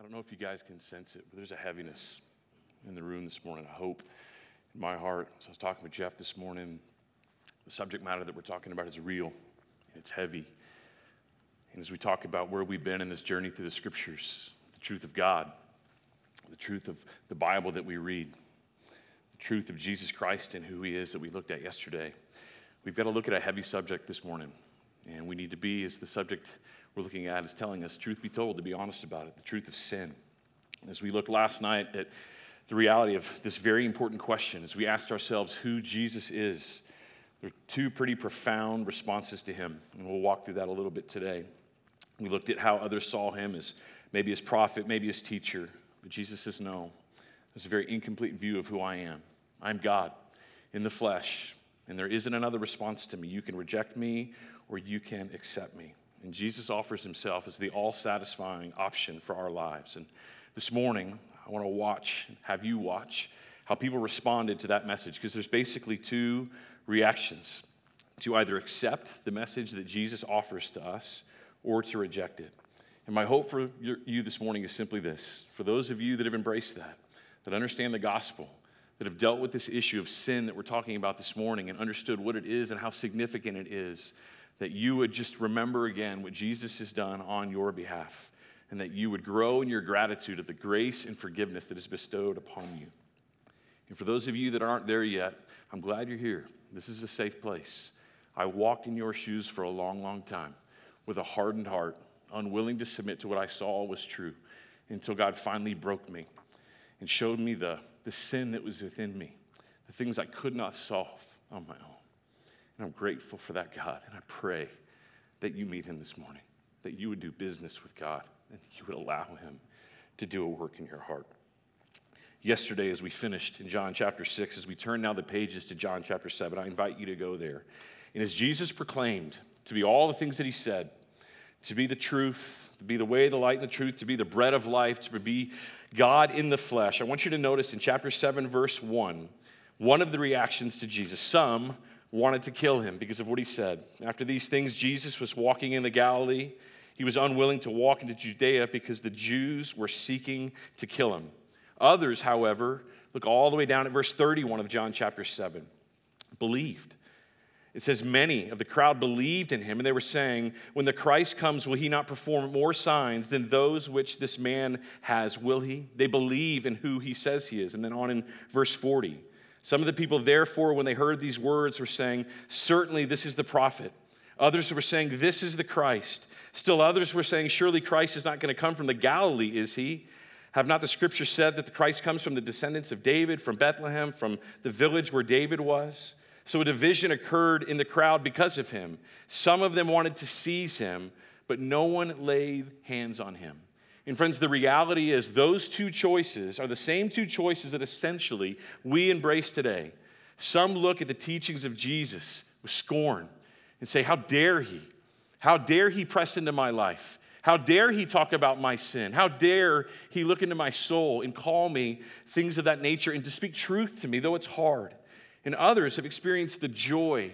I don't know if you guys can sense it, but there's a heaviness in the room this morning. I hope in my heart. As I was talking with Jeff this morning, the subject matter that we're talking about is real and it's heavy. And as we talk about where we've been in this journey through the scriptures, the truth of God, the truth of the Bible that we read, the truth of Jesus Christ and who he is that we looked at yesterday, we've got to look at a heavy subject this morning. And we need to be, as the subject we're looking at is telling us, truth be told, to be honest about it, the truth of sin. As we looked last night at the reality of this very important question, as we asked ourselves who Jesus is, there are two pretty profound responses to him. And we'll walk through that a little bit today. We looked at how others saw him as maybe as prophet, maybe as teacher. But Jesus says, no, there's a very incomplete view of who I am. I'm God in the flesh, and there isn't another response to me. You can reject me or you can accept me. And Jesus offers himself as the all satisfying option for our lives. And this morning, I want to watch, have you watch, how people responded to that message, because there's basically two reactions to either accept the message that Jesus offers to us or to reject it. And my hope for you this morning is simply this for those of you that have embraced that, that understand the gospel, that have dealt with this issue of sin that we're talking about this morning and understood what it is and how significant it is that you would just remember again what Jesus has done on your behalf, and that you would grow in your gratitude of the grace and forgiveness that is bestowed upon you. And for those of you that aren't there yet, I'm glad you're here. This is a safe place. I walked in your shoes for a long, long time with a hardened heart, unwilling to submit to what I saw was true until God finally broke me and showed me the, the sin that was within me, the things I could not solve on my own. And I'm grateful for that, God. And I pray that you meet him this morning, that you would do business with God, and you would allow him to do a work in your heart. Yesterday, as we finished in John chapter 6, as we turn now the pages to John chapter 7, I invite you to go there. And as Jesus proclaimed to be all the things that he said, to be the truth, to be the way, the light, and the truth, to be the bread of life, to be God in the flesh, I want you to notice in chapter 7, verse 1, one of the reactions to Jesus. Some wanted to kill him because of what he said. After these things, Jesus was walking in the Galilee. He was unwilling to walk into Judea because the Jews were seeking to kill him. Others, however, look all the way down at verse 31 of John chapter 7, believed. It says, Many of the crowd believed in him, and they were saying, When the Christ comes, will he not perform more signs than those which this man has? Will he? They believe in who he says he is. And then on in verse 40, some of the people, therefore, when they heard these words, were saying, Certainly this is the prophet. Others were saying, This is the Christ. Still others were saying, Surely Christ is not going to come from the Galilee, is he? Have not the scriptures said that the Christ comes from the descendants of David, from Bethlehem, from the village where David was? So a division occurred in the crowd because of him. Some of them wanted to seize him, but no one laid hands on him. And friends, the reality is those two choices are the same two choices that essentially we embrace today. Some look at the teachings of Jesus with scorn and say, How dare he? How dare he press into my life? How dare he talk about my sin? How dare he look into my soul and call me things of that nature and to speak truth to me, though it's hard? And others have experienced the joy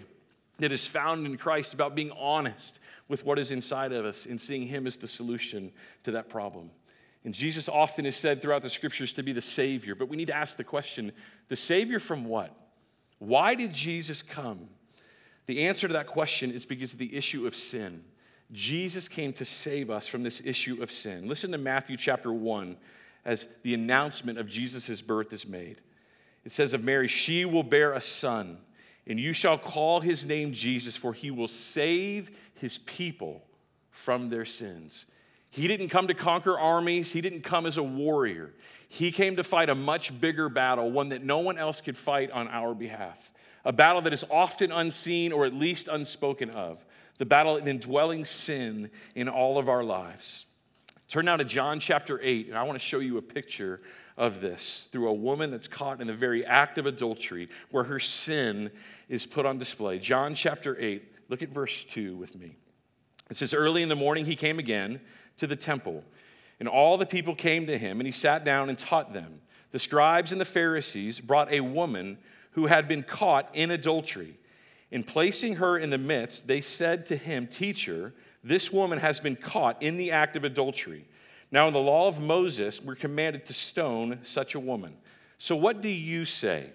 that is found in Christ about being honest with what is inside of us and seeing Him as the solution to that problem. And Jesus often is said throughout the scriptures to be the Savior, but we need to ask the question the Savior from what? Why did Jesus come? The answer to that question is because of the issue of sin. Jesus came to save us from this issue of sin. Listen to Matthew chapter 1 as the announcement of Jesus' birth is made. It says of Mary, She will bear a son, and you shall call his name Jesus, for he will save his people from their sins. He didn't come to conquer armies, he didn't come as a warrior. He came to fight a much bigger battle, one that no one else could fight on our behalf. A battle that is often unseen or at least unspoken of. The battle of indwelling sin in all of our lives. Turn now to John chapter 8, and I want to show you a picture of this through a woman that's caught in the very act of adultery where her sin is put on display. John chapter 8, Look at verse 2 with me. It says, Early in the morning he came again to the temple, and all the people came to him, and he sat down and taught them. The scribes and the Pharisees brought a woman who had been caught in adultery. In placing her in the midst, they said to him, Teacher, this woman has been caught in the act of adultery. Now, in the law of Moses, we're commanded to stone such a woman. So, what do you say?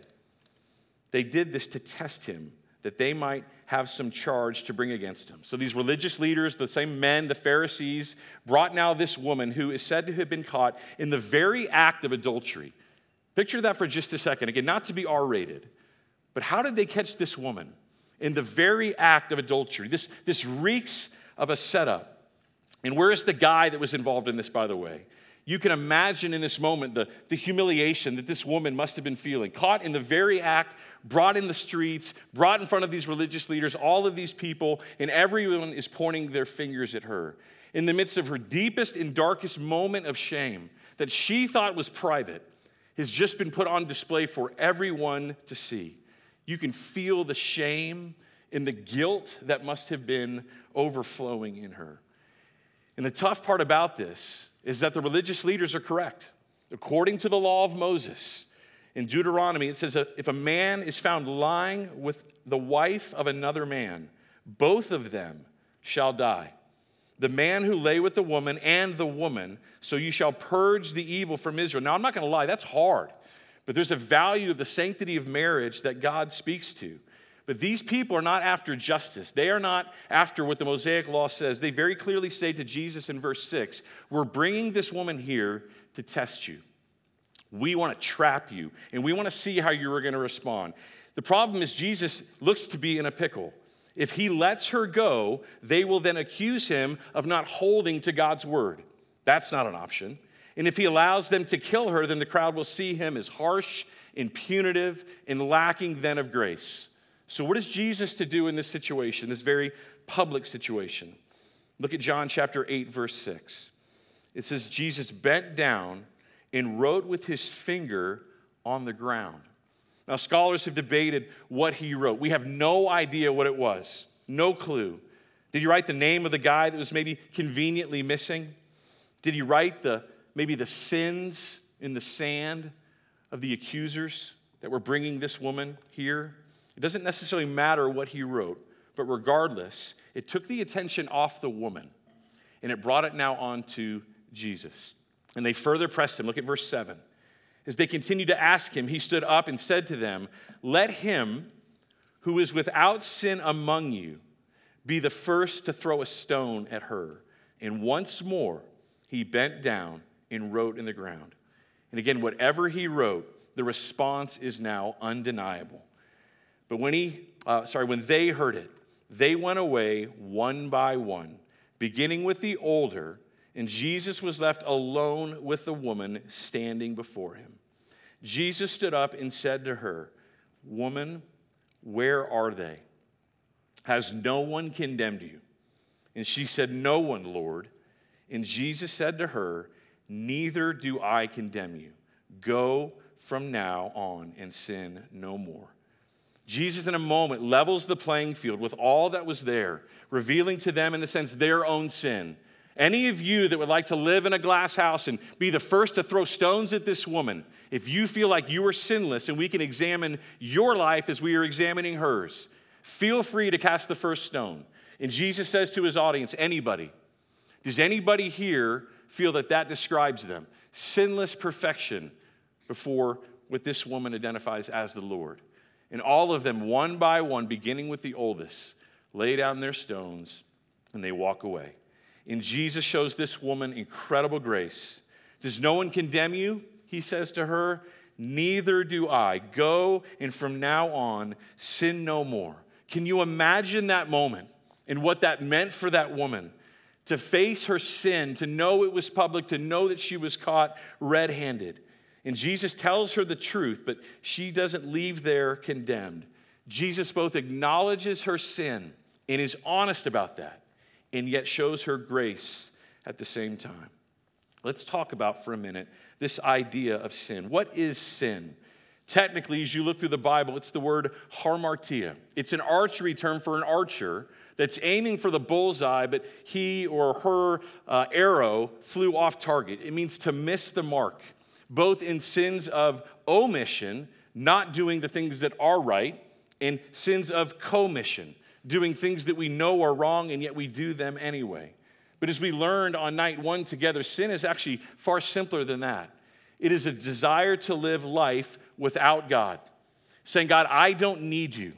They did this to test him, that they might have some charge to bring against him. So, these religious leaders, the same men, the Pharisees, brought now this woman who is said to have been caught in the very act of adultery. Picture that for just a second. Again, not to be R rated, but how did they catch this woman? In the very act of adultery. This, this reeks of a setup. And where's the guy that was involved in this, by the way? You can imagine in this moment the, the humiliation that this woman must have been feeling. Caught in the very act, brought in the streets, brought in front of these religious leaders, all of these people, and everyone is pointing their fingers at her. In the midst of her deepest and darkest moment of shame that she thought was private, has just been put on display for everyone to see. You can feel the shame and the guilt that must have been overflowing in her. And the tough part about this is that the religious leaders are correct. According to the law of Moses, in Deuteronomy, it says if a man is found lying with the wife of another man, both of them shall die. The man who lay with the woman and the woman, so you shall purge the evil from Israel. Now, I'm not going to lie, that's hard, but there's a value of the sanctity of marriage that God speaks to. But these people are not after justice. They are not after what the Mosaic law says. They very clearly say to Jesus in verse 6 We're bringing this woman here to test you. We want to trap you, and we want to see how you're going to respond. The problem is, Jesus looks to be in a pickle. If he lets her go, they will then accuse him of not holding to God's word. That's not an option. And if he allows them to kill her, then the crowd will see him as harsh and punitive and lacking then of grace. So, what is Jesus to do in this situation, this very public situation? Look at John chapter 8, verse 6. It says, Jesus bent down and wrote with his finger on the ground. Now, scholars have debated what he wrote. We have no idea what it was, no clue. Did he write the name of the guy that was maybe conveniently missing? Did he write the maybe the sins in the sand of the accusers that were bringing this woman here? It doesn't necessarily matter what he wrote, but regardless, it took the attention off the woman and it brought it now on to Jesus. And they further pressed him. Look at verse 7. As they continued to ask him, he stood up and said to them, Let him who is without sin among you be the first to throw a stone at her. And once more he bent down and wrote in the ground. And again, whatever he wrote, the response is now undeniable. But when he, uh, sorry, when they heard it, they went away one by one, beginning with the older, and Jesus was left alone with the woman standing before him. Jesus stood up and said to her, Woman, where are they? Has no one condemned you? And she said, No one, Lord. And Jesus said to her, Neither do I condemn you. Go from now on and sin no more. Jesus, in a moment, levels the playing field with all that was there, revealing to them, in a sense, their own sin. Any of you that would like to live in a glass house and be the first to throw stones at this woman, if you feel like you are sinless and we can examine your life as we are examining hers, feel free to cast the first stone. And Jesus says to his audience, anybody, does anybody here feel that that describes them? Sinless perfection before what this woman identifies as the Lord. And all of them, one by one, beginning with the oldest, lay down their stones and they walk away. And Jesus shows this woman incredible grace. Does no one condemn you? He says to her, Neither do I. Go and from now on, sin no more. Can you imagine that moment and what that meant for that woman? To face her sin, to know it was public, to know that she was caught red handed. And Jesus tells her the truth, but she doesn't leave there condemned. Jesus both acknowledges her sin and is honest about that, and yet shows her grace at the same time. Let's talk about for a minute this idea of sin. What is sin? Technically, as you look through the Bible, it's the word hamartia. It's an archery term for an archer that's aiming for the bullseye, but he or her uh, arrow flew off target. It means to miss the mark both in sins of omission, not doing the things that are right, and sins of commission, doing things that we know are wrong and yet we do them anyway. But as we learned on night one together, sin is actually far simpler than that. It is a desire to live life without God, saying, God, I don't need you.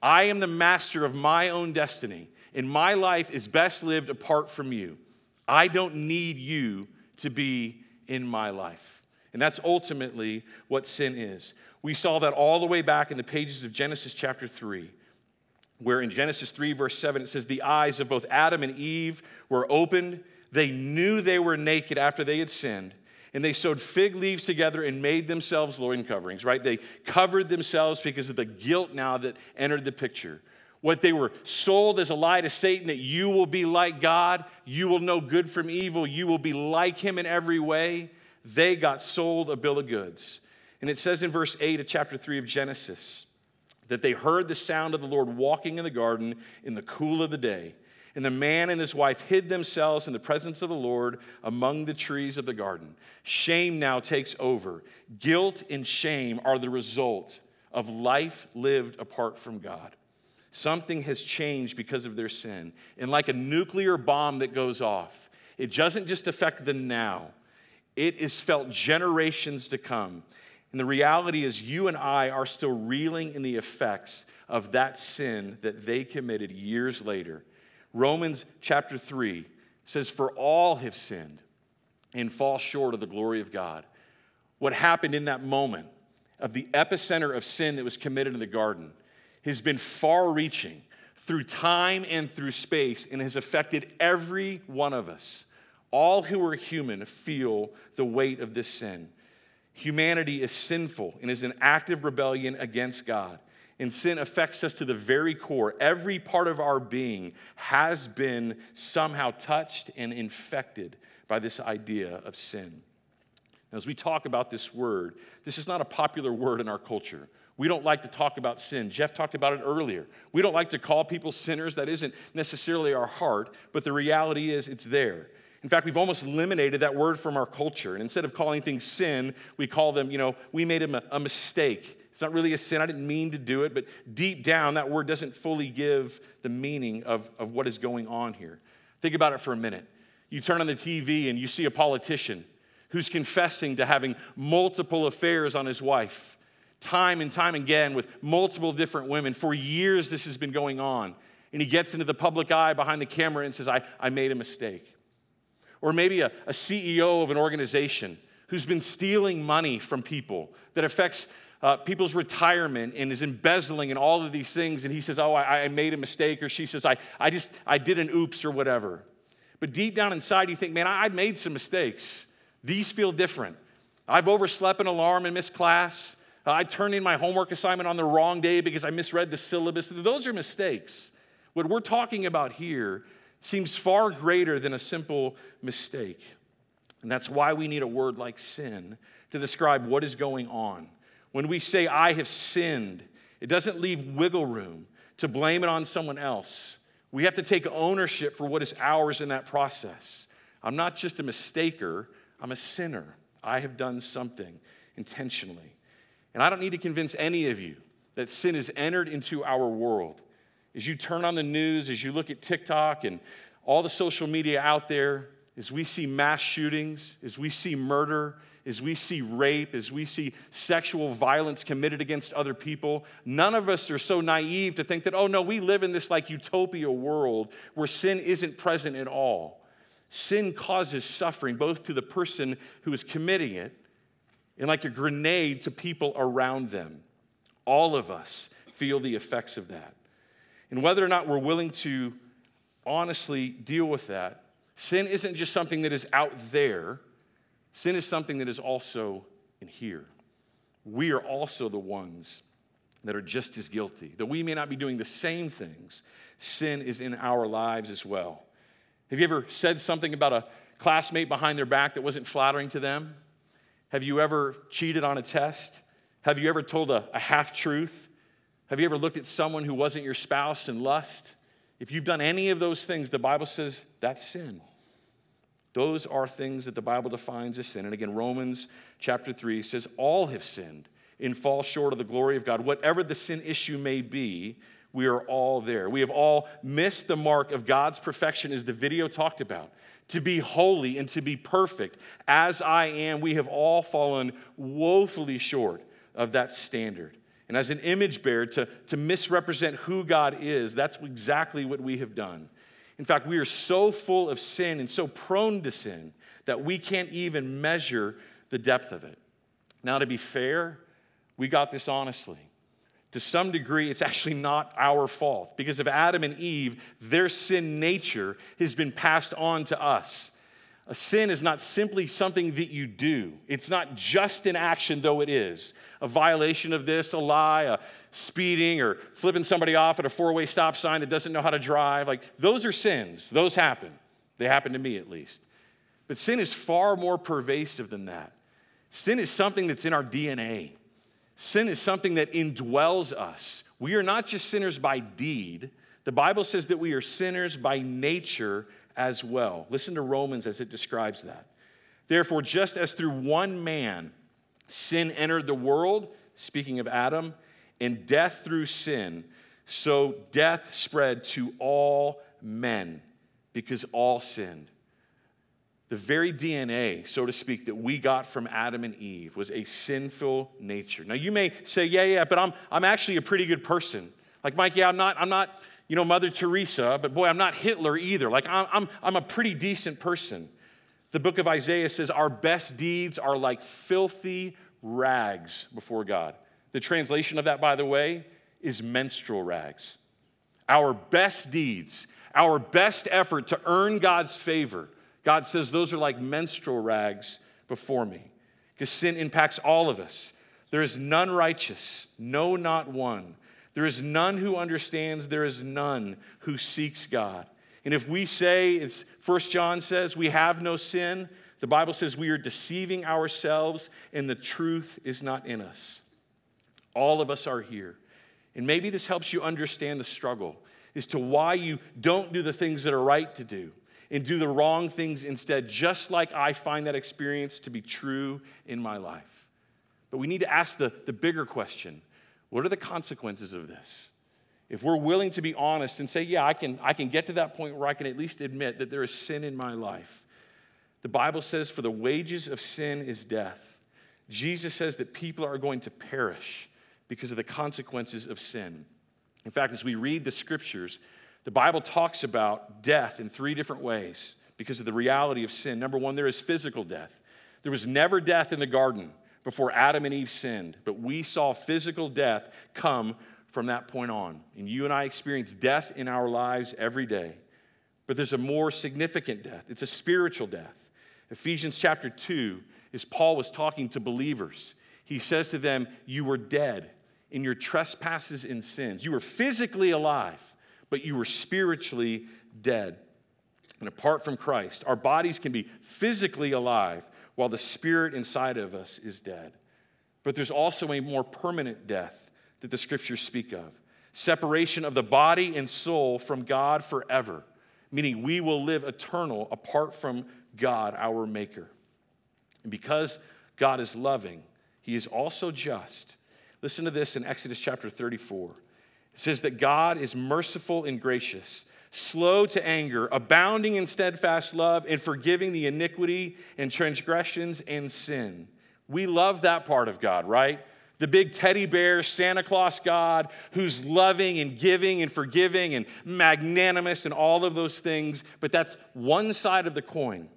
I am the master of my own destiny, and my life is best lived apart from you. I don't need you to be in my life. And that's ultimately what sin is. We saw that all the way back in the pages of Genesis chapter 3 where in Genesis 3, verse 7, it says, The eyes of both Adam and Eve were opened. They knew they were naked after they had sinned, and they sewed fig leaves together and made themselves loin coverings, right? They covered themselves because of the guilt now that entered the picture. What they were sold as a lie to Satan that you will be like God, you will know good from evil, you will be like him in every way. They got sold a bill of goods. And it says in verse 8 of chapter 3 of Genesis, that they heard the sound of the Lord walking in the garden in the cool of the day. And the man and his wife hid themselves in the presence of the Lord among the trees of the garden. Shame now takes over. Guilt and shame are the result of life lived apart from God. Something has changed because of their sin. And like a nuclear bomb that goes off, it doesn't just affect the now, it is felt generations to come. And the reality is, you and I are still reeling in the effects of that sin that they committed years later. Romans chapter 3 says, For all have sinned and fall short of the glory of God. What happened in that moment of the epicenter of sin that was committed in the garden has been far reaching through time and through space and has affected every one of us. All who are human feel the weight of this sin. Humanity is sinful and is in active rebellion against God. And sin affects us to the very core. Every part of our being has been somehow touched and infected by this idea of sin. Now, as we talk about this word, this is not a popular word in our culture. We don't like to talk about sin. Jeff talked about it earlier. We don't like to call people sinners. That isn't necessarily our heart, but the reality is it's there. In fact, we've almost eliminated that word from our culture. And instead of calling things sin, we call them, you know, we made a, a mistake. It's not really a sin. I didn't mean to do it, but deep down, that word doesn't fully give the meaning of, of what is going on here. Think about it for a minute. You turn on the TV and you see a politician who's confessing to having multiple affairs on his wife, time and time again with multiple different women. For years, this has been going on. And he gets into the public eye behind the camera and says, I, I made a mistake. Or maybe a, a CEO of an organization who's been stealing money from people that affects uh, people's retirement and is embezzling and all of these things. And he says, Oh, I, I made a mistake. Or she says, I, I just, I did an oops or whatever. But deep down inside, you think, Man, I, I made some mistakes. These feel different. I've overslept an alarm and missed class. Uh, I turned in my homework assignment on the wrong day because I misread the syllabus. Those are mistakes. What we're talking about here seems far greater than a simple mistake. And that's why we need a word like sin to describe what is going on. When we say, I have sinned, it doesn't leave wiggle room to blame it on someone else. We have to take ownership for what is ours in that process. I'm not just a mistaker, I'm a sinner. I have done something intentionally. And I don't need to convince any of you that sin has entered into our world. As you turn on the news, as you look at TikTok and all the social media out there, as we see mass shootings, as we see murder, as we see rape, as we see sexual violence committed against other people, none of us are so naive to think that, oh no, we live in this like utopia world where sin isn't present at all. Sin causes suffering both to the person who is committing it and like a grenade to people around them. All of us feel the effects of that. And whether or not we're willing to honestly deal with that, sin isn't just something that is out there, sin is something that is also in here. We are also the ones that are just as guilty. Though we may not be doing the same things, sin is in our lives as well. Have you ever said something about a classmate behind their back that wasn't flattering to them? Have you ever cheated on a test? Have you ever told a, a half truth? Have you ever looked at someone who wasn't your spouse in lust? If you've done any of those things, the Bible says that's sin. Those are things that the Bible defines as sin. And again, Romans chapter 3 says, All have sinned and fall short of the glory of God. Whatever the sin issue may be, We are all there. We have all missed the mark of God's perfection, as the video talked about. To be holy and to be perfect as I am, we have all fallen woefully short of that standard. And as an image bearer, to, to misrepresent who God is, that's exactly what we have done. In fact, we are so full of sin and so prone to sin that we can't even measure the depth of it. Now, to be fair, we got this honestly. To some degree, it's actually not our fault because of Adam and Eve, their sin nature has been passed on to us. A sin is not simply something that you do, it's not just an action, though it is. A violation of this, a lie, a speeding, or flipping somebody off at a four way stop sign that doesn't know how to drive. Like, those are sins. Those happen. They happen to me, at least. But sin is far more pervasive than that. Sin is something that's in our DNA. Sin is something that indwells us. We are not just sinners by deed. The Bible says that we are sinners by nature as well. Listen to Romans as it describes that. Therefore, just as through one man sin entered the world, speaking of Adam, and death through sin, so death spread to all men because all sinned the very DNA, so to speak, that we got from Adam and Eve was a sinful nature. Now, you may say, yeah, yeah, but I'm, I'm actually a pretty good person. Like, Mike, yeah, I'm not, I'm not, you know, Mother Teresa, but boy, I'm not Hitler either. Like, I'm, I'm, I'm a pretty decent person. The book of Isaiah says, Our best deeds are like filthy rags before God. The translation of that, by the way, is menstrual rags. Our best deeds, our best effort to earn God's favor, God says those are like menstrual rags before me because sin impacts all of us. There is none righteous, no, not one. There is none who understands, there is none who seeks God. And if we say, as First John says, we have no sin, the Bible says we are deceiving ourselves and the truth is not in us. All of us are here. And maybe this helps you understand the struggle as to why you don't do the things that are right to do and do the wrong things instead, just like I find that experience to be true in my life. But we need to ask the, the bigger question what are the consequences of this? If we're willing to be honest and say, yeah, I can, I can get to that point where I can at least admit that there is sin in my life. The Bible says, for the wages of sin is death. Jesus says that people are going to perish because of the consequences of sin. In fact, as we read the scriptures, the Bible talks about death in three different ways because of the reality of sin. Number one, there is physical death. There was never death in the garden before Adam and Eve sinned, but we saw physical death come from that point on. And you and I experience death in our lives every day. But there's a more significant death, it's a spiritual death. Ephesians chapter 2, as Paul was talking to believers, he says to them, You were dead in your trespasses and sins. You were physically alive but you were spiritually dead. And apart from Christ, our bodies can be physically alive while the spirit inside of us is dead. But there's also a more permanent death that the scriptures speak of separation of the body and soul from God forever, meaning we will live eternal apart from God, our Maker. And because God is loving, He is also just. Listen to this in Exodus chapter 34. It says that God is merciful and gracious, slow to anger, abounding in steadfast love, and forgiving the iniquity and transgressions and sin. We love that part of God, right? The big teddy bear, Santa Claus God, who's loving and giving and forgiving and magnanimous and all of those things. But that's one side of the coin.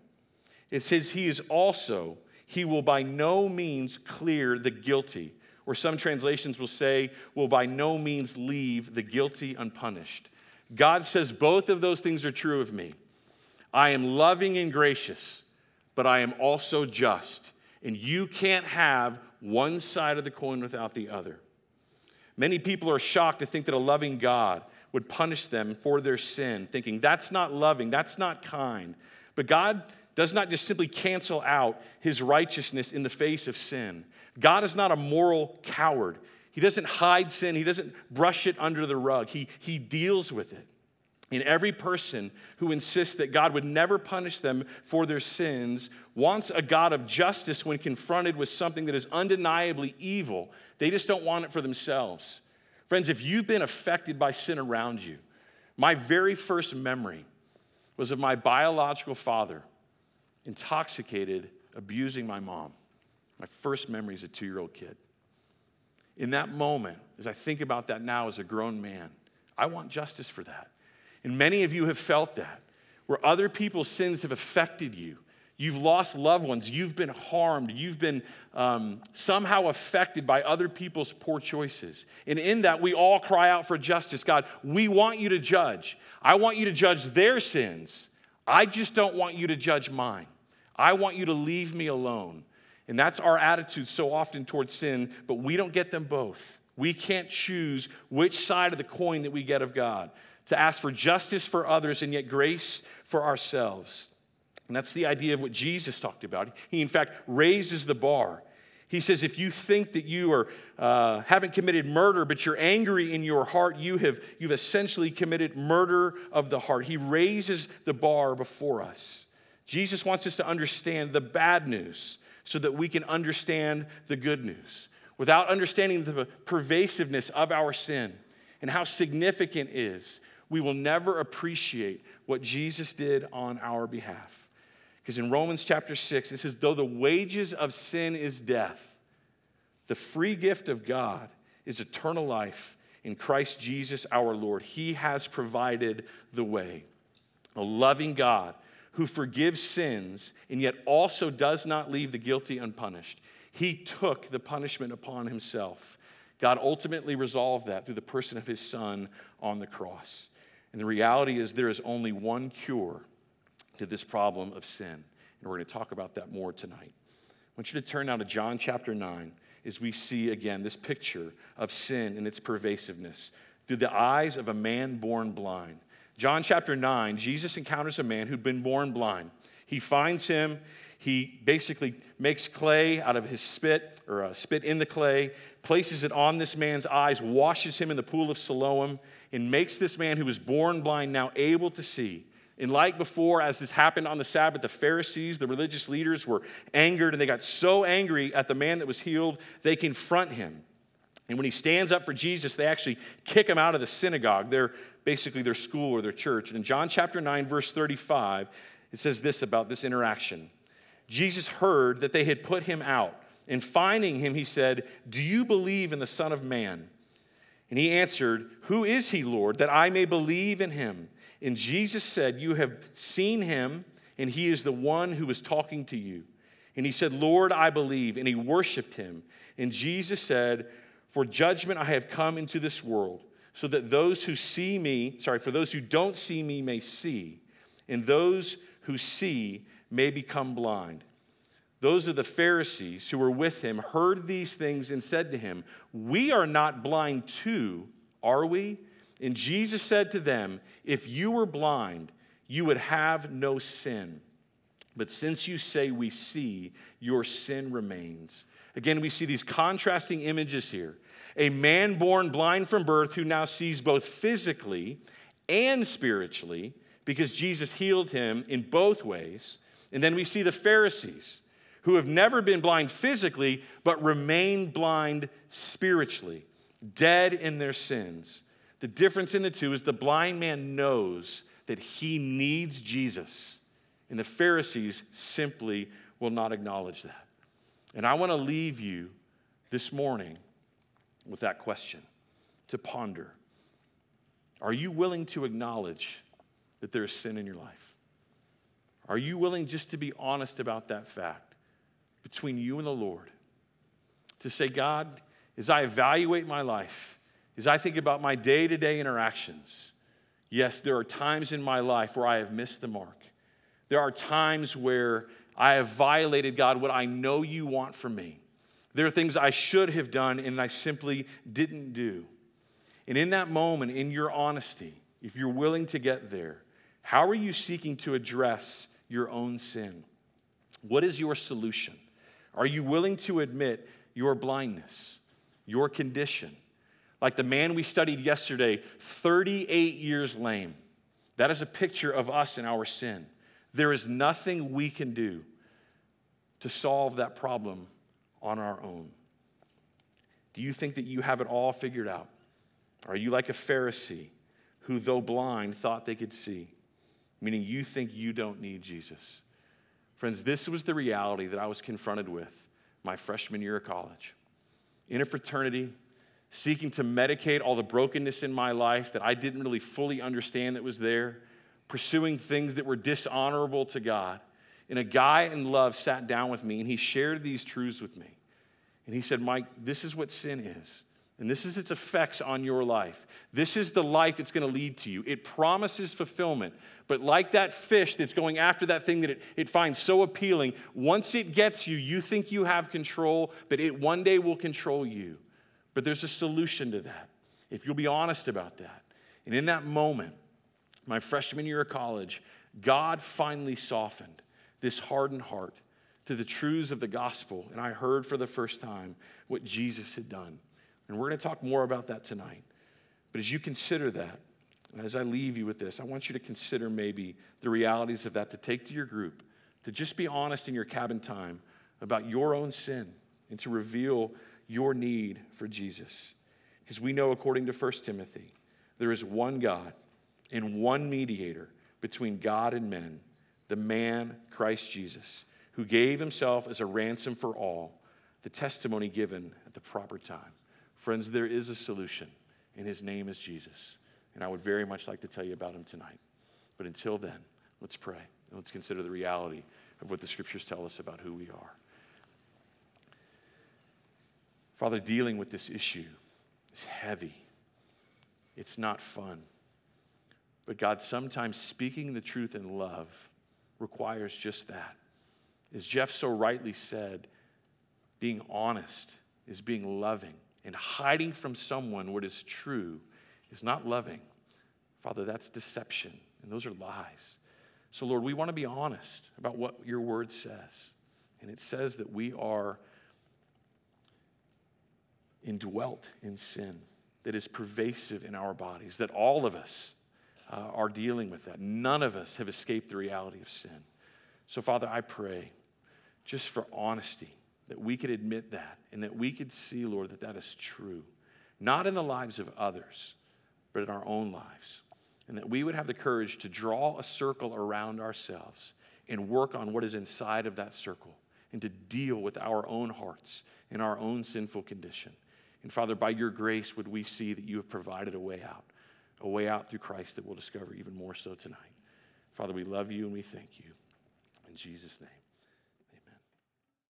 It says he is also, he will by no means clear the guilty or some translations will say, will by no means leave the guilty unpunished. God says both of those things are true of me. I am loving and gracious, but I am also just. And you can't have one side of the coin without the other. Many people are shocked to think that a loving God would punish them for their sin, thinking that's not loving, that's not kind. But God does not just simply cancel out his righteousness in the face of sin. God is not a moral coward. He doesn't hide sin, He doesn't brush it under the rug. He, he deals with it. And every person who insists that God would never punish them for their sins wants a God of justice when confronted with something that is undeniably evil. They just don't want it for themselves. Friends, if you've been affected by sin around you, my very first memory was of my biological father intoxicated, abusing my mom. My first memory as a two year old kid. In that moment, as I think about that now as a grown man, I want justice for that. And many of you have felt that, where other people's sins have affected you. You've lost loved ones. You've been harmed. You've been um, somehow affected by other people's poor choices. And in that, we all cry out for justice. God, we want you to judge. I want you to judge their sins. I just don't want you to judge mine. I want you to leave me alone. And that's our attitude so often towards sin, but we don't get them both. We can't choose which side of the coin that we get of God to ask for justice for others and yet grace for ourselves. And that's the idea of what Jesus talked about. He, in fact, raises the bar. He says, if you think that you are, uh, haven't committed murder, but you're angry in your heart, you have, you've essentially committed murder of the heart. He raises the bar before us. Jesus wants us to understand the bad news so that we can understand the good news. Without understanding the pervasiveness of our sin and how significant it is, we will never appreciate what Jesus did on our behalf. Because in Romans chapter 6, it says, Though the wages of sin is death, the free gift of God is eternal life in Christ Jesus our Lord. He has provided the way. A loving God who forgives sins and yet also does not leave the guilty unpunished. He took the punishment upon himself. God ultimately resolved that through the person of his son on the cross. And the reality is, there is only one cure to this problem of sin. And we're going to talk about that more tonight. I want you to turn now to John chapter 9 as we see again this picture of sin and its pervasiveness through the eyes of a man born blind. John chapter 9, Jesus encounters a man who'd been born blind. He finds him. He basically makes clay out of his spit, or uh, spit in the clay, places it on this man's eyes, washes him in the pool of Siloam, and makes this man who was born blind now able to see. And like before, as this happened on the Sabbath, the Pharisees, the religious leaders, were angered, and they got so angry at the man that was healed, they confront him. And when he stands up for Jesus, they actually kick him out of the synagogue. They're basically their school or their church. And in John chapter 9, verse 35, it says this about this interaction Jesus heard that they had put him out. And finding him, he said, Do you believe in the Son of Man? And he answered, Who is he, Lord, that I may believe in him? And Jesus said, You have seen him, and he is the one who is talking to you. And he said, Lord, I believe. And he worshiped him. And Jesus said, For judgment I have come into this world so that those who see me, sorry, for those who don't see me may see, and those who see may become blind. Those of the Pharisees who were with him heard these things and said to him, We are not blind too, are we? And Jesus said to them, If you were blind, you would have no sin. But since you say we see, your sin remains. Again, we see these contrasting images here a man born blind from birth who now sees both physically and spiritually because Jesus healed him in both ways. And then we see the Pharisees who have never been blind physically but remain blind spiritually, dead in their sins. The difference in the two is the blind man knows that he needs Jesus, and the Pharisees simply will not acknowledge that. And I want to leave you this morning with that question to ponder. Are you willing to acknowledge that there is sin in your life? Are you willing just to be honest about that fact between you and the Lord? To say, God, as I evaluate my life, as I think about my day to day interactions, yes, there are times in my life where I have missed the mark. There are times where I have violated, God, what I know you want from me. There are things I should have done and I simply didn't do. And in that moment, in your honesty, if you're willing to get there, how are you seeking to address your own sin? What is your solution? Are you willing to admit your blindness, your condition? Like the man we studied yesterday, 38 years lame. That is a picture of us and our sin. There is nothing we can do to solve that problem on our own? Do you think that you have it all figured out? Are you like a Pharisee who, though blind, thought they could see? Meaning you think you don't need Jesus. Friends, this was the reality that I was confronted with my freshman year of college. In a fraternity, seeking to medicate all the brokenness in my life that I didn't really fully understand that was there, pursuing things that were dishonorable to God. And a guy in love sat down with me and he shared these truths with me. And he said, Mike, this is what sin is. And this is its effects on your life. This is the life it's going to lead to you. It promises fulfillment. But like that fish that's going after that thing that it, it finds so appealing, once it gets you, you think you have control, but it one day will control you. But there's a solution to that if you'll be honest about that. And in that moment, my freshman year of college, God finally softened this hardened heart to the truths of the gospel. And I heard for the first time what Jesus had done. And we're going to talk more about that tonight. But as you consider that, and as I leave you with this, I want you to consider maybe the realities of that to take to your group, to just be honest in your cabin time about your own sin and to reveal your need for Jesus. Because we know, according to 1 Timothy, there is one God and one mediator between God and men, the man Christ Jesus, who gave himself as a ransom for all, the testimony given at the proper time. Friends, there is a solution, and his name is Jesus. And I would very much like to tell you about him tonight. But until then, let's pray and let's consider the reality of what the scriptures tell us about who we are. Father, dealing with this issue is heavy, it's not fun. But God, sometimes speaking the truth in love requires just that. As Jeff so rightly said, being honest is being loving, and hiding from someone what is true is not loving. Father, that's deception, and those are lies. So, Lord, we want to be honest about what your word says. And it says that we are indwelt in sin that is pervasive in our bodies, that all of us uh, are dealing with that. None of us have escaped the reality of sin. So, Father, I pray just for honesty that we could admit that and that we could see, Lord, that that is true, not in the lives of others, but in our own lives. And that we would have the courage to draw a circle around ourselves and work on what is inside of that circle and to deal with our own hearts and our own sinful condition. And Father, by your grace, would we see that you have provided a way out, a way out through Christ that we'll discover even more so tonight. Father, we love you and we thank you. In Jesus' name.